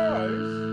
doors.